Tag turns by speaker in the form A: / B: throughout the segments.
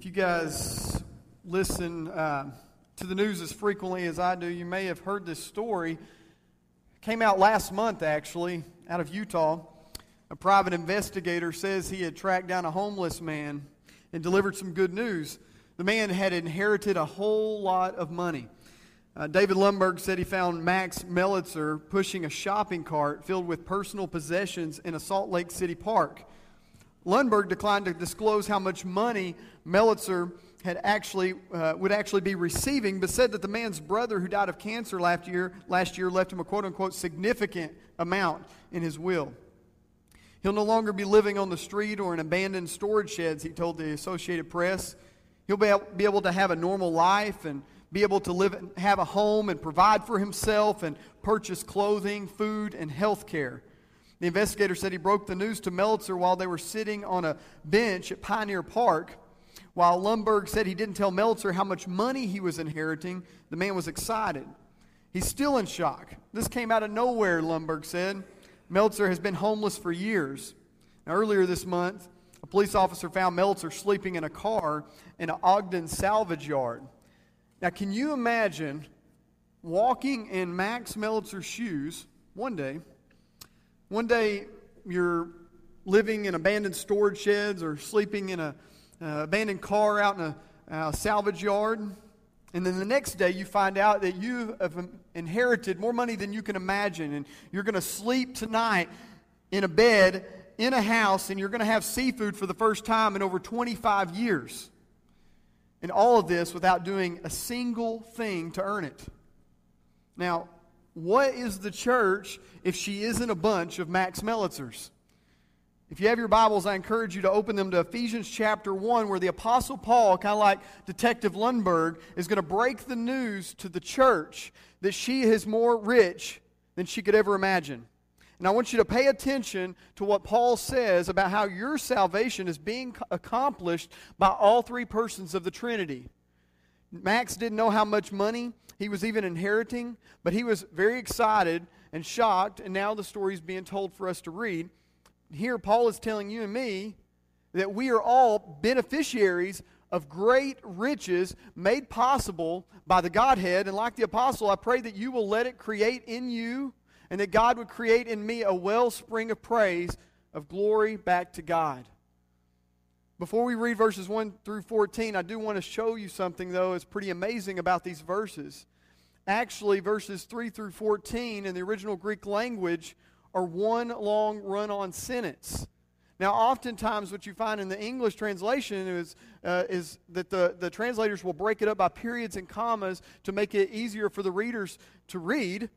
A: If you guys listen uh, to the news as frequently as I do, you may have heard this story. It came out last month, actually, out of Utah. A private investigator says he had tracked down a homeless man and delivered some good news. The man had inherited a whole lot of money. Uh, David Lundberg said he found Max Melitzer pushing a shopping cart filled with personal possessions in a Salt Lake City park. Lundberg declined to disclose how much money Melitzer had actually uh, would actually be receiving, but said that the man's brother who died of cancer last year last year left him a quote unquote significant amount in his will. He'll no longer be living on the street or in abandoned storage sheds, he told the Associated Press. He'll be able, be able to have a normal life and be able to live, have a home and provide for himself and purchase clothing, food, and health care. The investigator said he broke the news to Meltzer while they were sitting on a bench at Pioneer Park. While Lundberg said he didn't tell Meltzer how much money he was inheriting, the man was excited. He's still in shock. This came out of nowhere, Lundberg said. Meltzer has been homeless for years. Now, earlier this month, a police officer found Meltzer sleeping in a car in an Ogden salvage yard. Now, can you imagine walking in Max Meltzer's shoes one day one day you're living in abandoned storage sheds or sleeping in an uh, abandoned car out in a salvage yard. And then the next day, you find out that you have inherited more money than you can imagine. And you're going to sleep tonight in a bed in a house, and you're going to have seafood for the first time in over 25 years. And all of this without doing a single thing to earn it. Now, what is the church if she isn't a bunch of Max Melitzers? If you have your Bibles, I encourage you to open them to Ephesians chapter 1, where the Apostle Paul, kind of like Detective Lundberg, is going to break the news to the church that she is more rich than she could ever imagine. And I want you to pay attention to what Paul says about how your salvation is being accomplished by all three persons of the Trinity. Max didn't know how much money he was even inheriting, but he was very excited and shocked, and now the story is being told for us to read. Here, Paul is telling you and me that we are all beneficiaries of great riches made possible by the Godhead. And like the apostle, I pray that you will let it create in you and that God would create in me a wellspring of praise, of glory back to God. Before we read verses 1 through 14, I do want to show you something, though, is pretty amazing about these verses. Actually, verses 3 through 14 in the original Greek language are one long run on sentence. Now, oftentimes, what you find in the English translation is, uh, is that the, the translators will break it up by periods and commas to make it easier for the readers to read.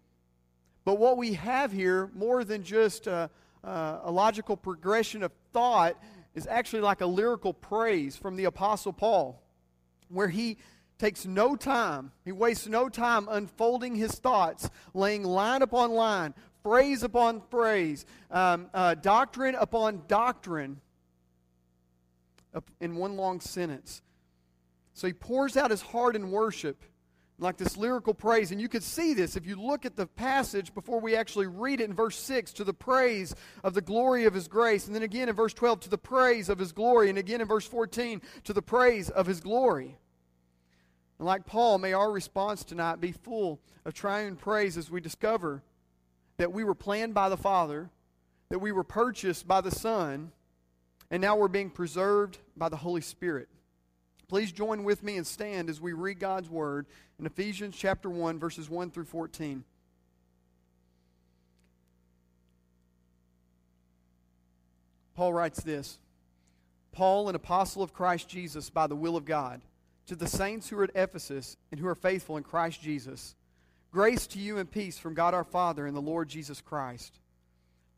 A: But what we have here, more than just a, uh, a logical progression of thought, is actually like a lyrical praise from the Apostle Paul, where he takes no time, he wastes no time unfolding his thoughts, laying line upon line, phrase upon phrase, um, uh, doctrine upon doctrine in one long sentence. So he pours out his heart in worship like this lyrical praise. And you could see this if you look at the passage before we actually read it in verse 6 to the praise of the glory of his grace. And then again in verse 12 to the praise of his glory. And again in verse 14 to the praise of his glory. And like Paul, may our response tonight be full of triune praise as we discover that we were planned by the Father, that we were purchased by the Son, and now we're being preserved by the Holy Spirit. Please join with me and stand as we read God's word in Ephesians chapter 1 verses 1 through 14. Paul writes this Paul, an apostle of Christ Jesus by the will of God, to the saints who are at Ephesus and who are faithful in Christ Jesus, grace to you and peace from God our Father and the Lord Jesus Christ.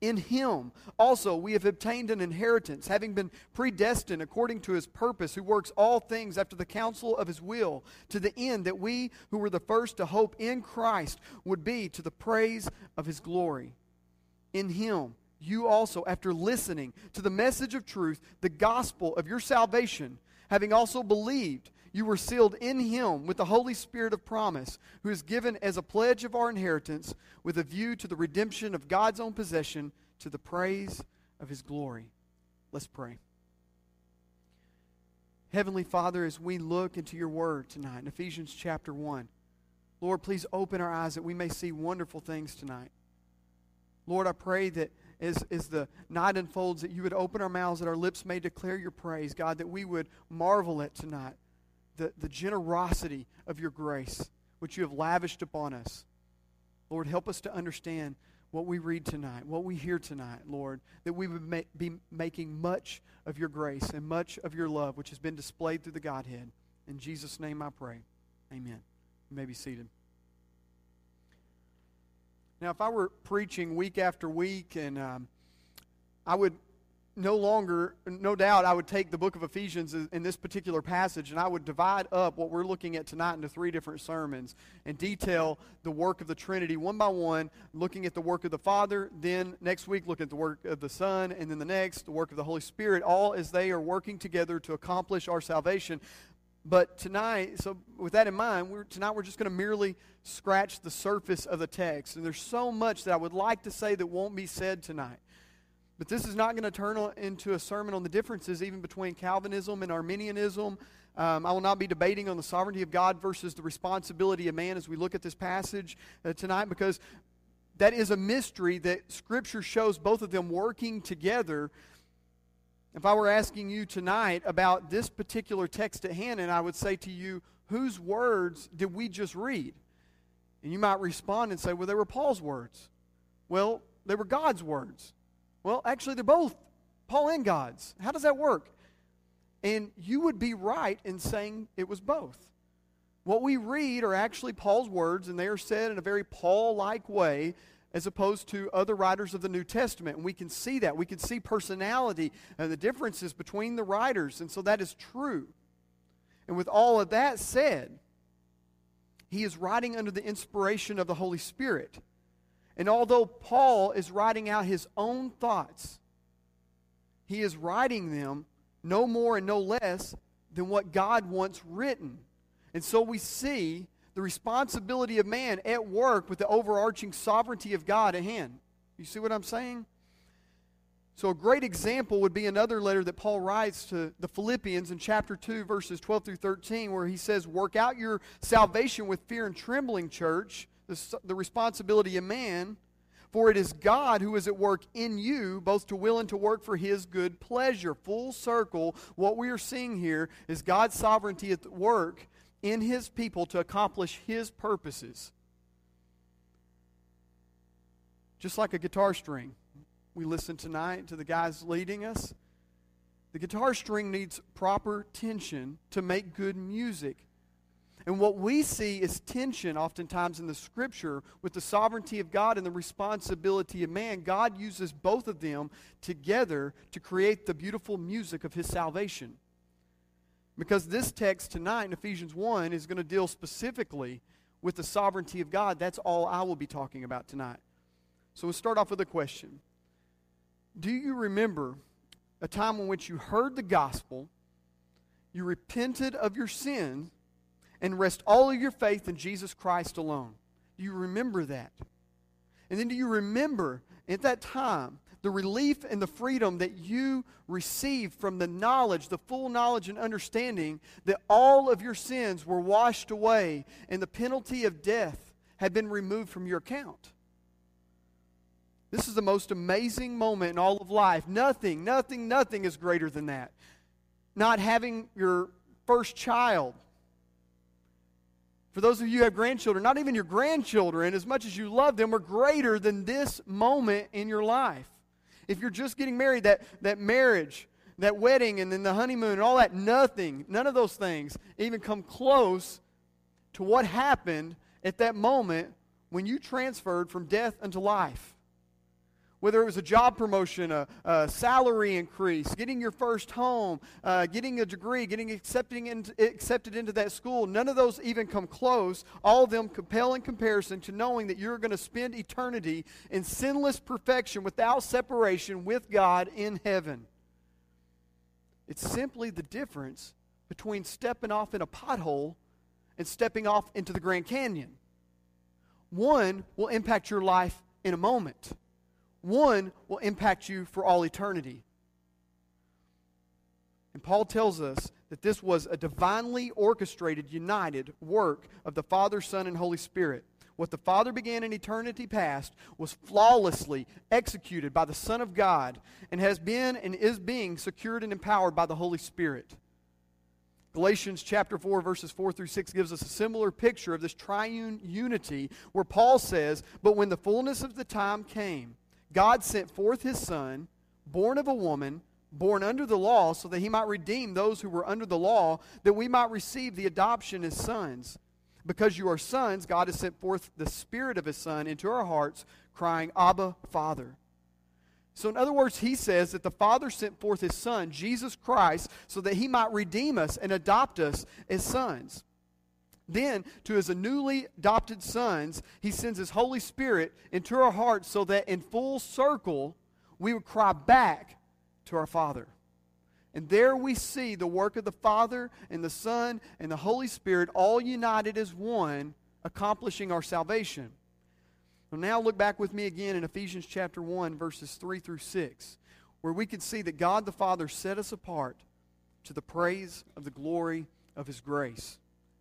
A: In him also we have obtained an inheritance, having been predestined according to his purpose, who works all things after the counsel of his will, to the end that we who were the first to hope in Christ would be to the praise of his glory. In him you also, after listening to the message of truth, the gospel of your salvation, having also believed, you were sealed in him with the Holy Spirit of promise, who is given as a pledge of our inheritance, with a view to the redemption of God's own possession, to the praise of his glory. Let's pray. Heavenly Father, as we look into your word tonight in Ephesians chapter 1, Lord, please open our eyes that we may see wonderful things tonight. Lord, I pray that as, as the night unfolds, that you would open our mouths, that our lips may declare your praise, God, that we would marvel at tonight the, the generosity of your grace, which you have lavished upon us. Lord, help us to understand what we read tonight, what we hear tonight, Lord, that we would ma- be making much of your grace and much of your love, which has been displayed through the Godhead. In Jesus' name I pray. Amen. You may be seated. Now, if I were preaching week after week, and um, I would no longer, no doubt, I would take the book of Ephesians in this particular passage and I would divide up what we're looking at tonight into three different sermons and detail the work of the Trinity one by one, looking at the work of the Father, then next week, look at the work of the Son, and then the next, the work of the Holy Spirit, all as they are working together to accomplish our salvation. But tonight, so with that in mind, we're, tonight we're just going to merely scratch the surface of the text. And there's so much that I would like to say that won't be said tonight. But this is not going to turn into a sermon on the differences even between Calvinism and Arminianism. Um, I will not be debating on the sovereignty of God versus the responsibility of man as we look at this passage uh, tonight because that is a mystery that Scripture shows both of them working together. If I were asking you tonight about this particular text at hand, and I would say to you, whose words did we just read? And you might respond and say, well, they were Paul's words. Well, they were God's words. Well, actually, they're both Paul and God's. How does that work? And you would be right in saying it was both. What we read are actually Paul's words, and they are said in a very Paul like way as opposed to other writers of the New Testament. And we can see that. We can see personality and the differences between the writers. And so that is true. And with all of that said, he is writing under the inspiration of the Holy Spirit. And although Paul is writing out his own thoughts, he is writing them no more and no less than what God wants written. And so we see the responsibility of man at work with the overarching sovereignty of God at hand. You see what I'm saying? So, a great example would be another letter that Paul writes to the Philippians in chapter 2, verses 12 through 13, where he says, Work out your salvation with fear and trembling, church the, the responsibility of man. For it is God who is at work in you, both to will and to work for his good pleasure. Full circle, what we are seeing here is God's sovereignty at work in his people to accomplish his purposes. Just like a guitar string. We listened tonight to the guys leading us. The guitar string needs proper tension to make good music. And what we see is tension oftentimes in the scripture with the sovereignty of God and the responsibility of man. God uses both of them together to create the beautiful music of his salvation. Because this text tonight in Ephesians 1 is going to deal specifically with the sovereignty of God. That's all I will be talking about tonight. So we'll start off with a question Do you remember a time in which you heard the gospel, you repented of your sin, and rest all of your faith in Jesus Christ alone. Do you remember that? And then do you remember at that time the relief and the freedom that you received from the knowledge, the full knowledge and understanding that all of your sins were washed away and the penalty of death had been removed from your account? This is the most amazing moment in all of life. Nothing, nothing, nothing is greater than that. not having your first child. For those of you who have grandchildren, not even your grandchildren, as much as you love them, are greater than this moment in your life. If you're just getting married, that, that marriage, that wedding, and then the honeymoon, and all that, nothing, none of those things even come close to what happened at that moment when you transferred from death unto life whether it was a job promotion, a, a salary increase, getting your first home, uh, getting a degree, getting accepting accepted into that school, none of those even come close. All of them compel in comparison to knowing that you're going to spend eternity in sinless perfection without separation with God in heaven. It's simply the difference between stepping off in a pothole and stepping off into the Grand Canyon. One will impact your life in a moment one will impact you for all eternity. And Paul tells us that this was a divinely orchestrated, united work of the Father, Son, and Holy Spirit. What the Father began in eternity past was flawlessly executed by the Son of God and has been and is being secured and empowered by the Holy Spirit. Galatians chapter 4, verses 4 through 6 gives us a similar picture of this triune unity where Paul says, But when the fullness of the time came, God sent forth his Son, born of a woman, born under the law, so that he might redeem those who were under the law, that we might receive the adoption as sons. Because you are sons, God has sent forth the Spirit of his Son into our hearts, crying, Abba, Father. So, in other words, he says that the Father sent forth his Son, Jesus Christ, so that he might redeem us and adopt us as sons. Then, to his newly adopted sons, he sends his Holy Spirit into our hearts so that in full circle we would cry back to our Father. And there we see the work of the Father and the Son and the Holy Spirit all united as one, accomplishing our salvation. Well, now look back with me again in Ephesians chapter 1, verses 3 through 6, where we can see that God the Father set us apart to the praise of the glory of his grace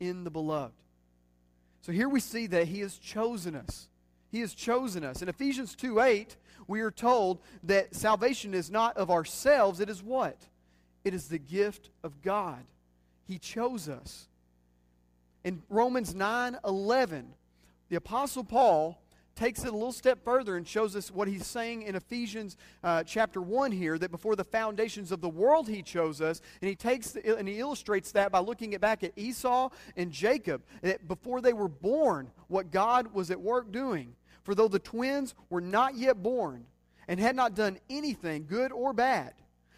A: in the beloved. So here we see that he has chosen us. He has chosen us. In Ephesians 2 8, we are told that salvation is not of ourselves, it is what? It is the gift of God. He chose us. In Romans 9 11, the Apostle Paul takes it a little step further and shows us what he's saying in Ephesians uh, chapter 1 here that before the foundations of the world he chose us. And he takes the, and he illustrates that by looking at back at Esau and Jacob. That before they were born, what God was at work doing. For though the twins were not yet born and had not done anything, good or bad,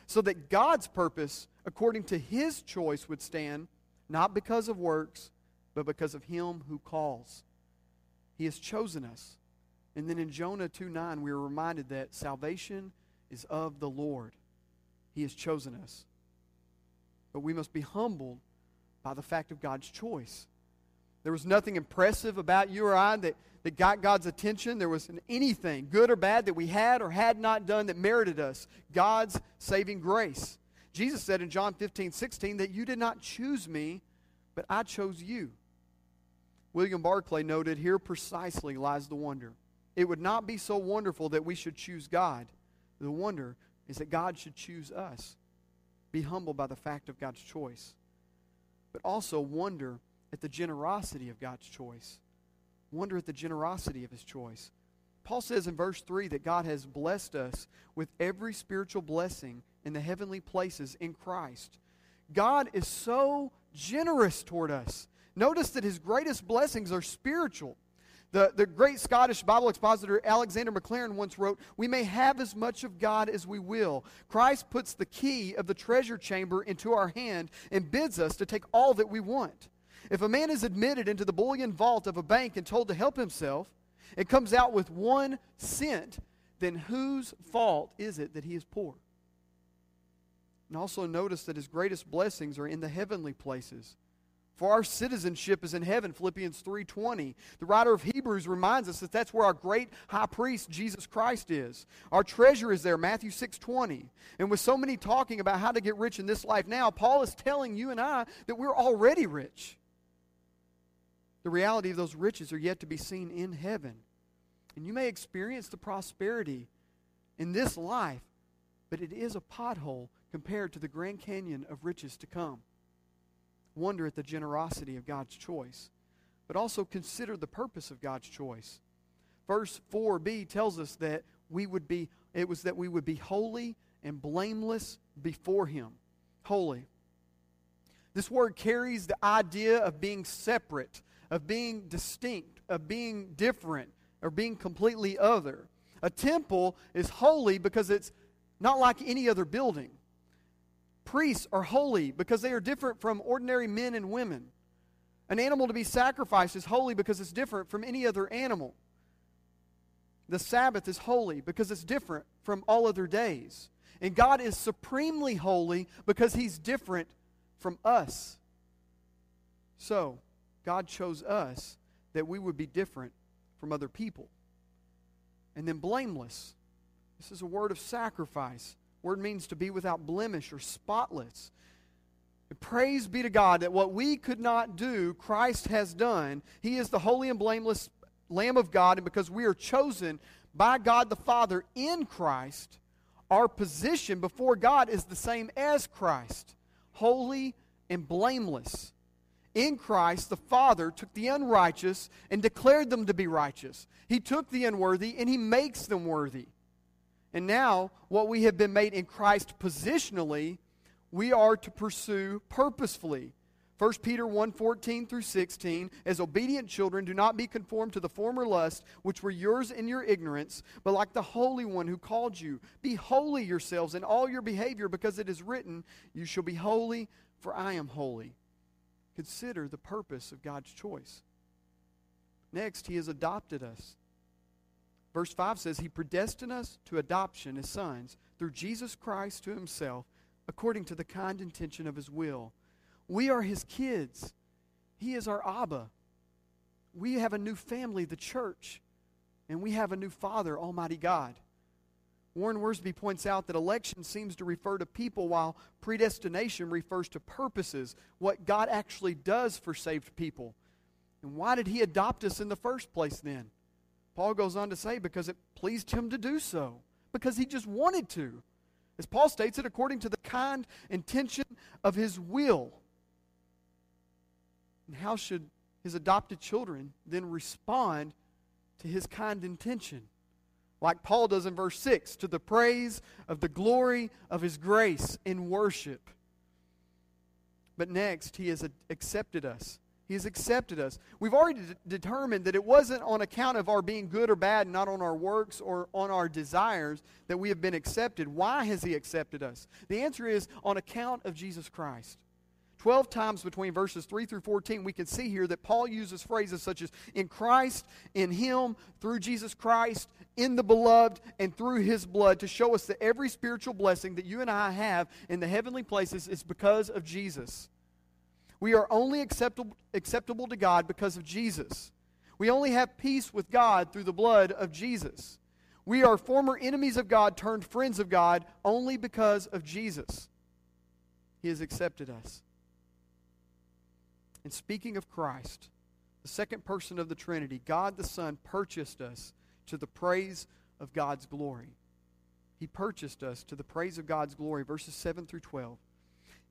A: so that God's purpose, according to his choice, would stand, not because of works, but because of him who calls. He has chosen us. And then in Jonah 2 9, we are reminded that salvation is of the Lord. He has chosen us. But we must be humbled by the fact of God's choice. There was nothing impressive about you or I that, that got God's attention. There wasn't anything, good or bad, that we had or had not done that merited us God's saving grace. Jesus said in John 15, 16 that you did not choose me, but I chose you. William Barclay noted here precisely lies the wonder. It would not be so wonderful that we should choose God. The wonder is that God should choose us. Be humbled by the fact of God's choice. But also wonder at the generosity of God's choice. Wonder at the generosity of his choice. Paul says in verse 3 that God has blessed us with every spiritual blessing in the heavenly places in Christ. God is so generous toward us. Notice that his greatest blessings are spiritual. The, the great Scottish Bible expositor Alexander Maclaren once wrote, We may have as much of God as we will. Christ puts the key of the treasure chamber into our hand and bids us to take all that we want. If a man is admitted into the bullion vault of a bank and told to help himself, and comes out with one cent, then whose fault is it that he is poor? And also notice that his greatest blessings are in the heavenly places. For our citizenship is in heaven, Philippians 3:20. The writer of Hebrews reminds us that that's where our great high priest Jesus Christ is. Our treasure is there, Matthew 6:20. And with so many talking about how to get rich in this life now, Paul is telling you and I that we're already rich. The reality of those riches are yet to be seen in heaven. And you may experience the prosperity in this life, but it is a pothole compared to the Grand Canyon of riches to come wonder at the generosity of God's choice, but also consider the purpose of God's choice. Verse 4b tells us that we would be it was that we would be holy and blameless before him. Holy. This word carries the idea of being separate, of being distinct, of being different, or being completely other. A temple is holy because it's not like any other building. Priests are holy because they are different from ordinary men and women. An animal to be sacrificed is holy because it's different from any other animal. The Sabbath is holy because it's different from all other days. And God is supremely holy because He's different from us. So, God chose us that we would be different from other people. And then blameless. This is a word of sacrifice. Word means to be without blemish or spotless. praise be to God that what we could not do, Christ has done. He is the holy and blameless Lamb of God, and because we are chosen by God the Father in Christ, our position before God is the same as Christ holy and blameless. In Christ, the Father took the unrighteous and declared them to be righteous. He took the unworthy and He makes them worthy. And now, what we have been made in Christ positionally, we are to pursue purposefully. 1 Peter 1 14 through 16, as obedient children, do not be conformed to the former lusts which were yours in your ignorance, but like the Holy One who called you, be holy yourselves in all your behavior, because it is written, You shall be holy, for I am holy. Consider the purpose of God's choice. Next, He has adopted us. Verse 5 says, He predestined us to adoption as sons through Jesus Christ to Himself, according to the kind intention of His will. We are His kids. He is our Abba. We have a new family, the church, and we have a new Father, Almighty God. Warren Wiersbe points out that election seems to refer to people while predestination refers to purposes, what God actually does for saved people. And why did He adopt us in the first place then? Paul goes on to say, because it pleased him to do so, because he just wanted to. As Paul states it, according to the kind intention of his will. And how should his adopted children then respond to his kind intention? Like Paul does in verse 6 to the praise of the glory of his grace in worship. But next, he has accepted us he has accepted us. We've already determined that it wasn't on account of our being good or bad, not on our works or on our desires, that we have been accepted. Why has He accepted us? The answer is on account of Jesus Christ. Twelve times between verses 3 through 14, we can see here that Paul uses phrases such as in Christ, in Him, through Jesus Christ, in the beloved, and through His blood to show us that every spiritual blessing that you and I have in the heavenly places is because of Jesus. We are only acceptable, acceptable to God because of Jesus. We only have peace with God through the blood of Jesus. We are former enemies of God turned friends of God only because of Jesus. He has accepted us. And speaking of Christ, the second person of the Trinity, God the Son purchased us to the praise of God's glory. He purchased us to the praise of God's glory, verses 7 through 12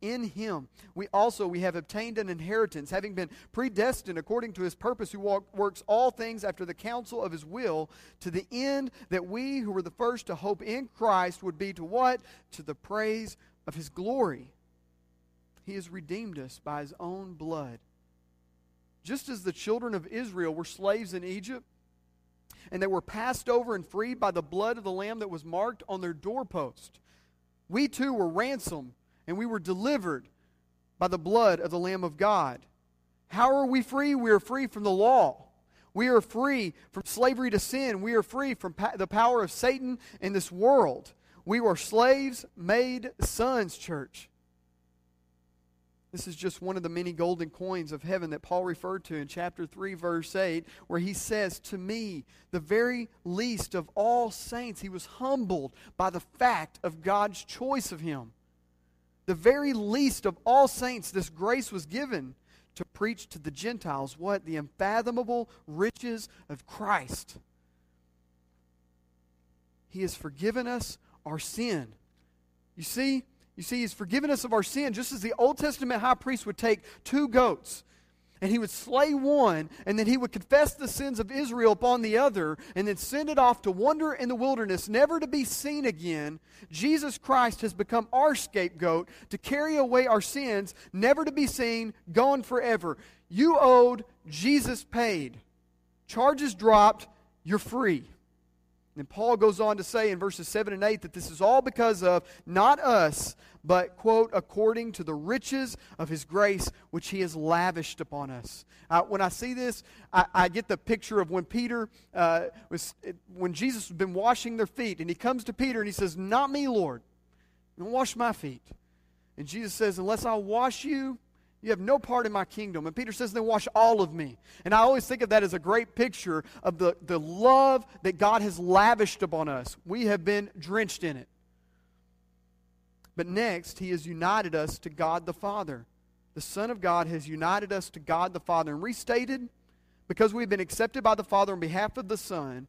A: in him. We also we have obtained an inheritance having been predestined according to his purpose who walk, works all things after the counsel of his will to the end that we who were the first to hope in christ would be to what? To the praise of his glory. He has redeemed us by his own blood. Just as the children of Israel were slaves in Egypt, and they were passed over and freed by the blood of the Lamb that was marked on their doorpost. We too were ransomed, and we were delivered by the blood of the Lamb of God. How are we free? We are free from the law. We are free from slavery to sin. We are free from pa- the power of Satan in this world. We were slaves made sons, church. This is just one of the many golden coins of heaven that Paul referred to in chapter 3, verse 8, where he says, To me, the very least of all saints, he was humbled by the fact of God's choice of him. The very least of all saints, this grace was given to preach to the Gentiles what? The unfathomable riches of Christ. He has forgiven us our sin. You see, you see, He's forgiven us of our sin, just as the Old Testament high priest would take two goats and he would slay one, and then he would confess the sins of Israel upon the other, and then send it off to wander in the wilderness, never to be seen again. Jesus Christ has become our scapegoat to carry away our sins, never to be seen, gone forever. You owed, Jesus paid. Charges dropped, you're free. And Paul goes on to say in verses 7 and 8 that this is all because of not us, but, quote, according to the riches of his grace which he has lavished upon us. Uh, when I see this, I, I, get the picture of when Peter uh, was, when Jesus has been washing their feet, and he comes to Peter and he says, Not me, Lord. Don't wash my feet. And Jesus says, Unless I wash you, you have no part in my kingdom. And Peter says, then wash all of me. And I always think of that as a great picture of the, the love that God has lavished upon us. We have been drenched in it. But next, he has united us to God the Father. The Son of God has united us to God the Father. And restated, because we've been accepted by the Father on behalf of the Son,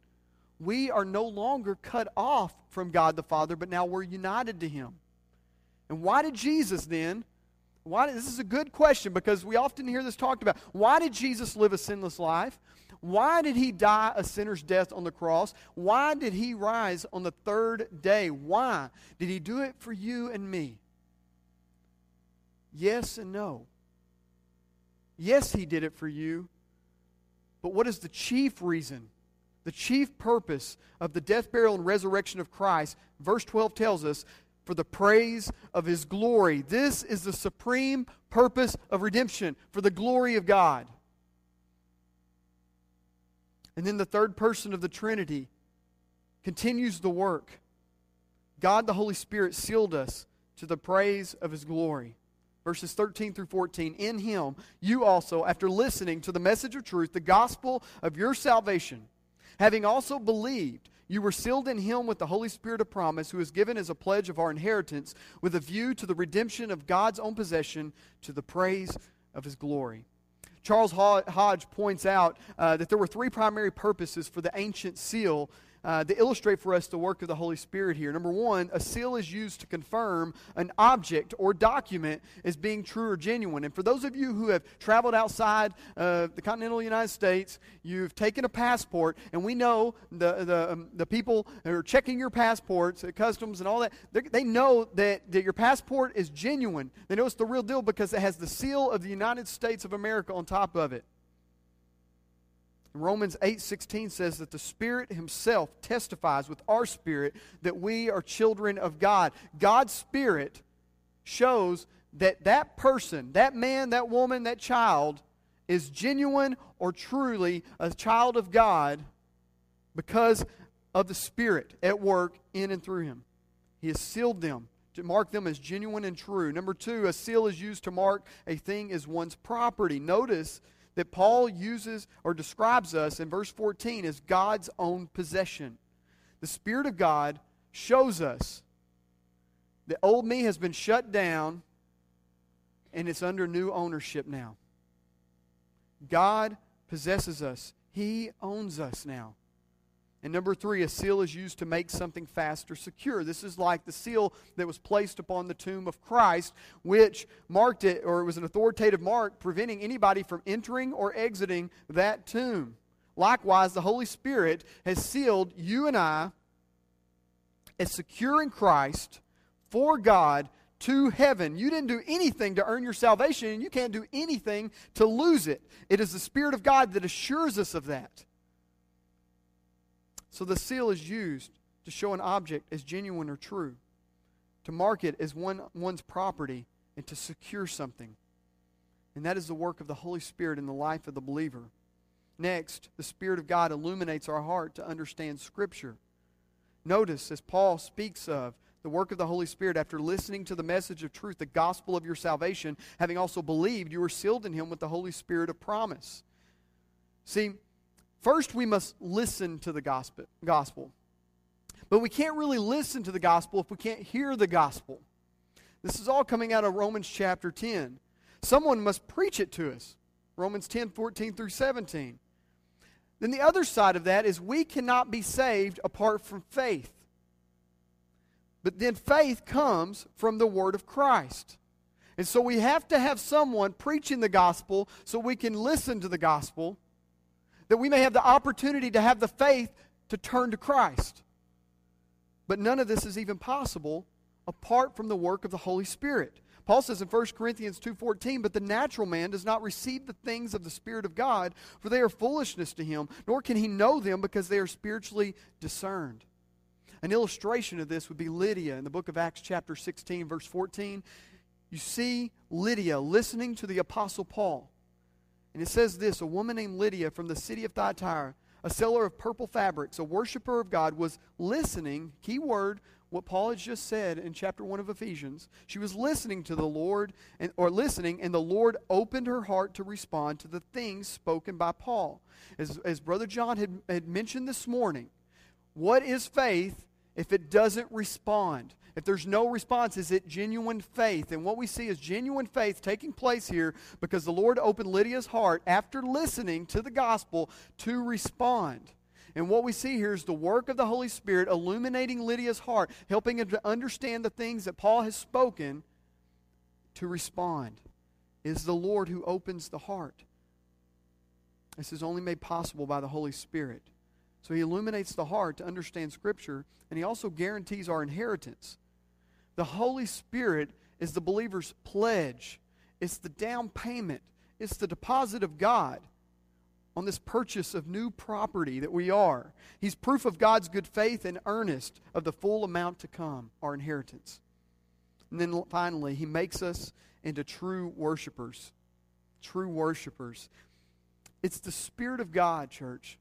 A: we are no longer cut off from God the Father, but now we're united to him. And why did Jesus then? Why, this is a good question because we often hear this talked about. Why did Jesus live a sinless life? Why did he die a sinner's death on the cross? Why did he rise on the third day? Why? Did he do it for you and me? Yes and no. Yes, he did it for you. But what is the chief reason? The chief purpose of the death, burial, and resurrection of Christ, verse 12 tells us for the praise of his glory. This is the supreme purpose of redemption, for the glory of God. And then the third person of the Trinity continues the work. God the Holy Spirit sealed us to the praise of his glory. Verses 13 through 14. In him, you also, after listening to the message of truth, the gospel of your salvation, having also believed, you were sealed in him with the Holy Spirit of promise, who is given as a pledge of our inheritance, with a view to the redemption of God's own possession, to the praise of his glory. Charles Hodge points out uh, that there were three primary purposes for the ancient seal uh, to illustrate for us the work of the Holy Spirit here. Number one, a seal is used to confirm an object or document as being true or genuine. And for those of you who have traveled outside uh, the continental United States, you've taken a passport, and we know the, the, um, the people who are checking your passports at customs and all that, they know that, that your passport is genuine. They know it's the real deal because it has the seal of the United States of America on top of it. Romans 8:16 says that the Spirit himself testifies with our spirit that we are children of God. God's spirit shows that that person, that man, that woman, that child is genuine or truly a child of God because of the Spirit at work in and through him. He has sealed them to mark them as genuine and true. Number two, a seal is used to mark a thing as one's property. Notice that Paul uses or describes us in verse 14 as God's own possession. The Spirit of God shows us that old me has been shut down and it's under new ownership now. God possesses us, He owns us now. And number three, a seal is used to make something fast or secure. This is like the seal that was placed upon the tomb of Christ, which marked it, or it was an authoritative mark preventing anybody from entering or exiting that tomb. Likewise, the Holy Spirit has sealed you and I as secure in Christ for God to heaven. You didn't do anything to earn your salvation, and you can't do anything to lose it. It is the Spirit of God that assures us of that. So the seal is used to show an object as genuine or true, to mark it as one, one's property, and to secure something. And that is the work of the Holy Spirit in the life of the believer. Next, the Spirit of God illuminates our heart to understand Scripture. Notice, as Paul speaks of the work of the Holy Spirit, after listening to the message of truth, the gospel of your salvation, having also believed, you are sealed in Him with the Holy Spirit of promise. See, first we must listen to the gospel. But we can't really listen to the gospel if we can't hear the gospel. This is all coming out of Romans chapter 10. Someone must preach it to us. Romans 10 14 through 17. Then the other side of that is we cannot be saved apart from faith. But then faith comes from the word of Christ. And so we have to have someone preaching the gospel so we can listen to the gospel, that we may have the opportunity to have the faith to turn to Christ. But none of this is even possible apart from the work of the Holy Spirit. Paul says in 1 Corinthians 2:14, "But the natural man does not receive the things of the spirit of God, for they are foolishness to him, nor can he know them because they are spiritually discerned." An illustration of this would be Lydia in the book of Acts chapter 16 verse 14. You see Lydia listening to the apostle Paul. And it says this, a woman named Lydia from the city of Thyatira, a seller of purple fabrics, a worshiper of God, was listening, key word, what Paul has just said in chapter 1 of Ephesians. She was listening to the Lord, and, or listening, and the Lord opened her heart to respond to the things spoken by Paul. As, as Brother John had, had mentioned this morning, what is faith if it doesn't respond? If there's no response, is it genuine faith? And what we see is genuine faith taking place here because the Lord opened Lydia's heart after listening to the gospel to respond. And what we see here is the work of the Holy Spirit illuminating Lydia's heart, helping her to understand the things that Paul has spoken to respond. It is the Lord who opens the heart. This is only made possible by the Holy Spirit. So he illuminates the heart to understand Scripture, and he also guarantees our inheritance. The Holy Spirit is the believer's pledge, it's the down payment, it's the deposit of God on this purchase of new property that we are. He's proof of God's good faith and earnest of the full amount to come, our inheritance. And then finally, he makes us into true worshipers. True worshipers. It's the Spirit of God, church,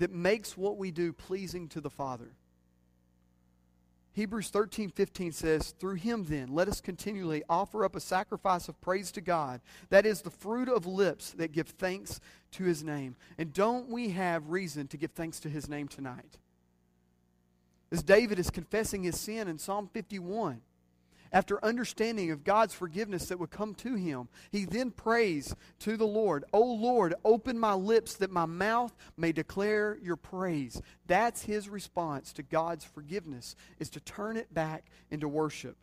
A: that makes what we do pleasing to the Father. Hebrews 13, 15 says, Through him then, let us continually offer up a sacrifice of praise to God. That is the fruit of lips that give thanks to his name. And don't we have reason to give thanks to his name tonight? As David is confessing his sin in Psalm 51, after understanding of God's forgiveness that would come to him, he then prays to the Lord, O Lord, open my lips that my mouth may declare your praise. That's his response to God's forgiveness, is to turn it back into worship.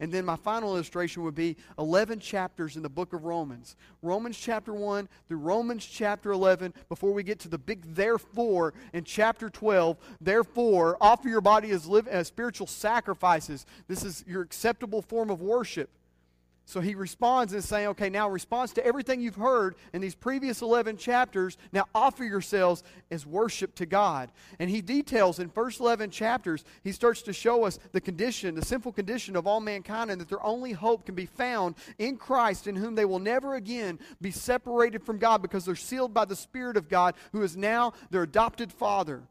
A: And then my final illustration would be 11 chapters in the book of Romans. Romans chapter 1 through Romans chapter 11 before we get to the big therefore in chapter 12. Therefore, offer your body as, live, as spiritual sacrifices. This is your acceptable form of worship. So he responds and saying, okay, now response to everything you've heard in these previous 11 chapters, now offer yourselves as worship to God. And he details in first 11 chapters, he starts to show us the condition, the sinful condition of all mankind, and that their only hope can be found in Christ, in whom they will never again be separated from God because they're sealed by the Spirit of God, who is now their adopted Father.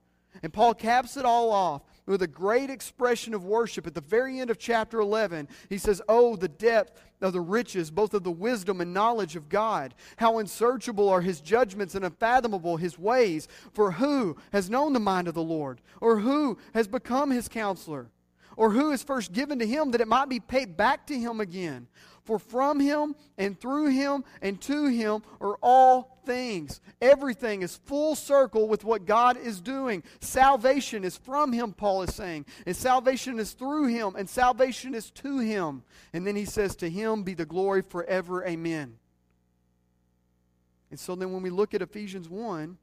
A: And Paul caps it all off with a great expression of worship at the very end of chapter 11. He says, Oh, the depth of the riches, both of the wisdom and knowledge of God. How unsearchable are his judgments and unfathomable his ways. For who has known the mind of the Lord? Or who has become his counselor? Or who is first given to him that it might be paid back to him again? For from him and through him and to him are all things. Everything is full circle with what God is doing. Salvation is from him, Paul is saying. And salvation is through him, and salvation is to him. And then he says, To him be the glory forever. Amen. And so then when we look at Ephesians 1,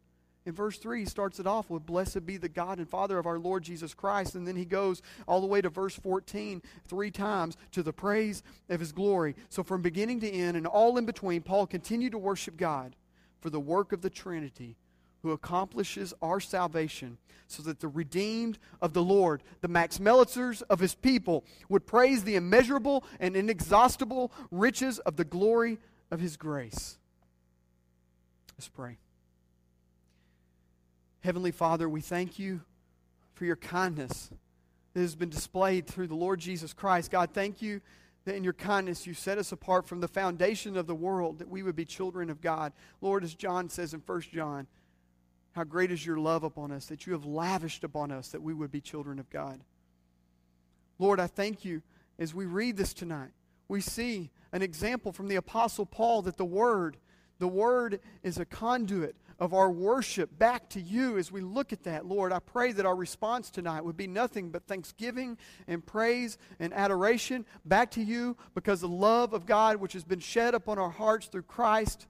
A: In verse 3, he starts it off with, Blessed be the God and Father of our Lord Jesus Christ. And then he goes all the way to verse 14, three times, to the praise of his glory. So from beginning to end and all in between, Paul continued to worship God for the work of the Trinity who accomplishes our salvation so that the redeemed of the Lord, the Max Melitzers of his people, would praise the immeasurable and inexhaustible riches of the glory of his grace. Let's pray. Heavenly Father, we thank you for your kindness that has been displayed through the Lord Jesus Christ. God, thank you that in your kindness you set us apart from the foundation of the world that we would be children of God. Lord, as John says in 1 John, how great is your love upon us, that you have lavished upon us that we would be children of God. Lord, I thank you as we read this tonight. We see an example from the Apostle Paul that the Word, the Word is a conduit of our worship back to you as we look at that, Lord. I pray that our response tonight would be nothing but thanksgiving and praise and adoration back to you because the love of God which has been shed upon our hearts through Christ.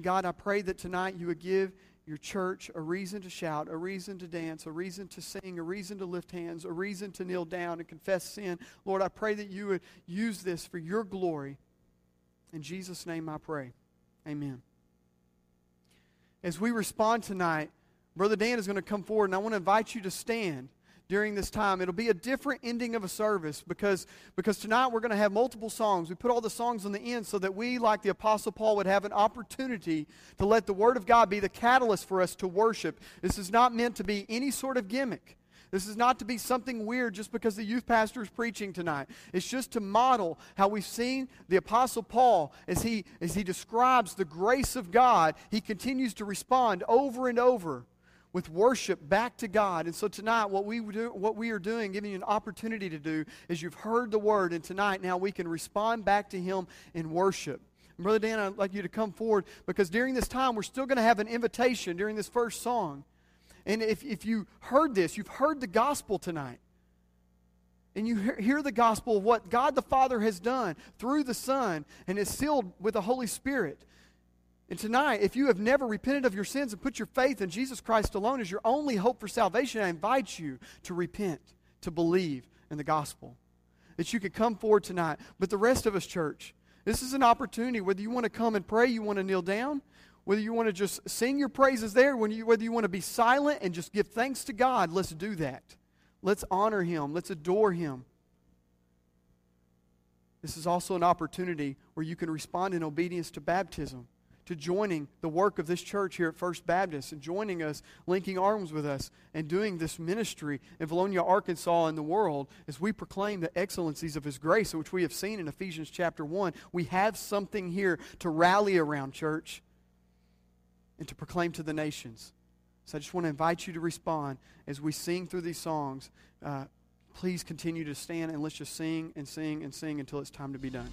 A: God, I pray that tonight you would give your church a reason to shout, a reason to dance, a reason to sing, a reason to lift hands, a reason to kneel down and confess sin. Lord, I pray that you would use this for your glory. In Jesus' name I pray. Amen. As we respond tonight, Brother Dan is going to come forward, and I want to invite you to stand during this time. It'll be a different ending of a service because, because tonight we're going to have multiple songs. We put all the songs on the end so that we, like the Apostle Paul, would have an opportunity to let the Word of God be the catalyst for us to worship. This is not meant to be any sort of gimmick. This is not to be something weird just because the youth pastor is preaching tonight. It's just to model how we've seen the Apostle Paul as he, as he describes the grace of God. He continues to respond over and over with worship back to God. And so tonight, what we, do, what we are doing, giving you an opportunity to do, is you've heard the word, and tonight now we can respond back to Him in worship. Brother Dan, I'd like you to come forward because during this time, we're still going to have an invitation during this first song. And if, if you heard this, you've heard the gospel tonight. And you hear the gospel of what God the Father has done through the Son and is sealed with the Holy Spirit. And tonight, if you have never repented of your sins and put your faith in Jesus Christ alone as your only hope for salvation, I invite you to repent, to believe in the gospel. That you could come forward tonight. But the rest of us, church, this is an opportunity. Whether you want to come and pray, you want to kneel down, whether you want to just sing your praises there, when you, whether you want to be silent and just give thanks to God, let's do that. Let's honor Him. Let's adore Him. This is also an opportunity where you can respond in obedience to baptism to joining the work of this church here at First Baptist and joining us, linking arms with us, and doing this ministry in Vilonia, Arkansas, and the world as we proclaim the excellencies of His grace, which we have seen in Ephesians chapter 1. We have something here to rally around, church, and to proclaim to the nations. So I just want to invite you to respond as we sing through these songs. Uh, please continue to stand and let's just sing and sing and sing until it's time to be done.